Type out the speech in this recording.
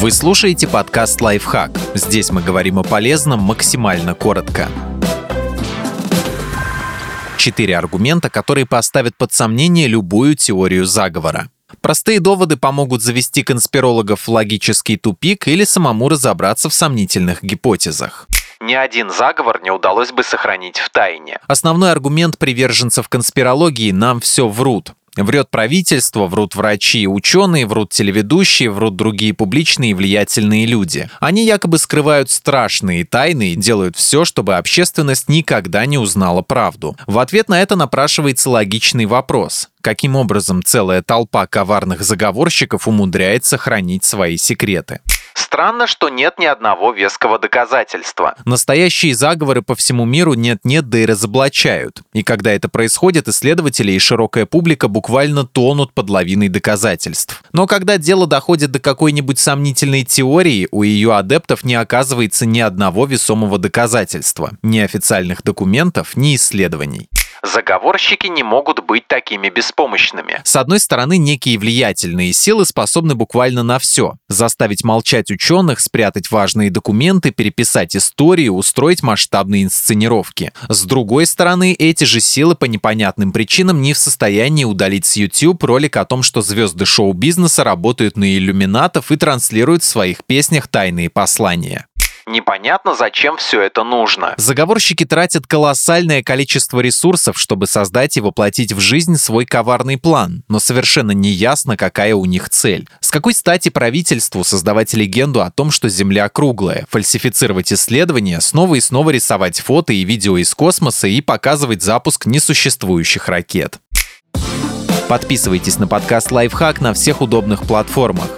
Вы слушаете подкаст «Лайфхак». Здесь мы говорим о полезном максимально коротко. Четыре аргумента, которые поставят под сомнение любую теорию заговора. Простые доводы помогут завести конспирологов в логический тупик или самому разобраться в сомнительных гипотезах ни один заговор не удалось бы сохранить в тайне. Основной аргумент приверженцев конспирологии «нам все врут». Врет правительство, врут врачи ученые, врут телеведущие, врут другие публичные и влиятельные люди. Они якобы скрывают страшные тайны и делают все, чтобы общественность никогда не узнала правду. В ответ на это напрашивается логичный вопрос. Каким образом целая толпа коварных заговорщиков умудряется хранить свои секреты? Странно, что нет ни одного веского доказательства. Настоящие заговоры по всему миру нет-нет, да и разоблачают. И когда это происходит, исследователи и широкая публика буквально тонут под лавиной доказательств. Но когда дело доходит до какой-нибудь сомнительной теории, у ее адептов не оказывается ни одного весомого доказательства, ни официальных документов, ни исследований. Заговорщики не могут быть такими беспомощными. С одной стороны, некие влиятельные силы способны буквально на все. Заставить молчать ученых, спрятать важные документы, переписать историю, устроить масштабные инсценировки. С другой стороны, эти же силы по непонятным причинам не в состоянии удалить с YouTube ролик о том, что звезды шоу-бизнеса работают на иллюминатов и транслируют в своих песнях тайные послания. Непонятно, зачем все это нужно. Заговорщики тратят колоссальное количество ресурсов, чтобы создать и воплотить в жизнь свой коварный план, но совершенно не ясно, какая у них цель. С какой стати правительству создавать легенду о том, что Земля круглая, фальсифицировать исследования, снова и снова рисовать фото и видео из космоса и показывать запуск несуществующих ракет? Подписывайтесь на подкаст «Лайфхак» на всех удобных платформах.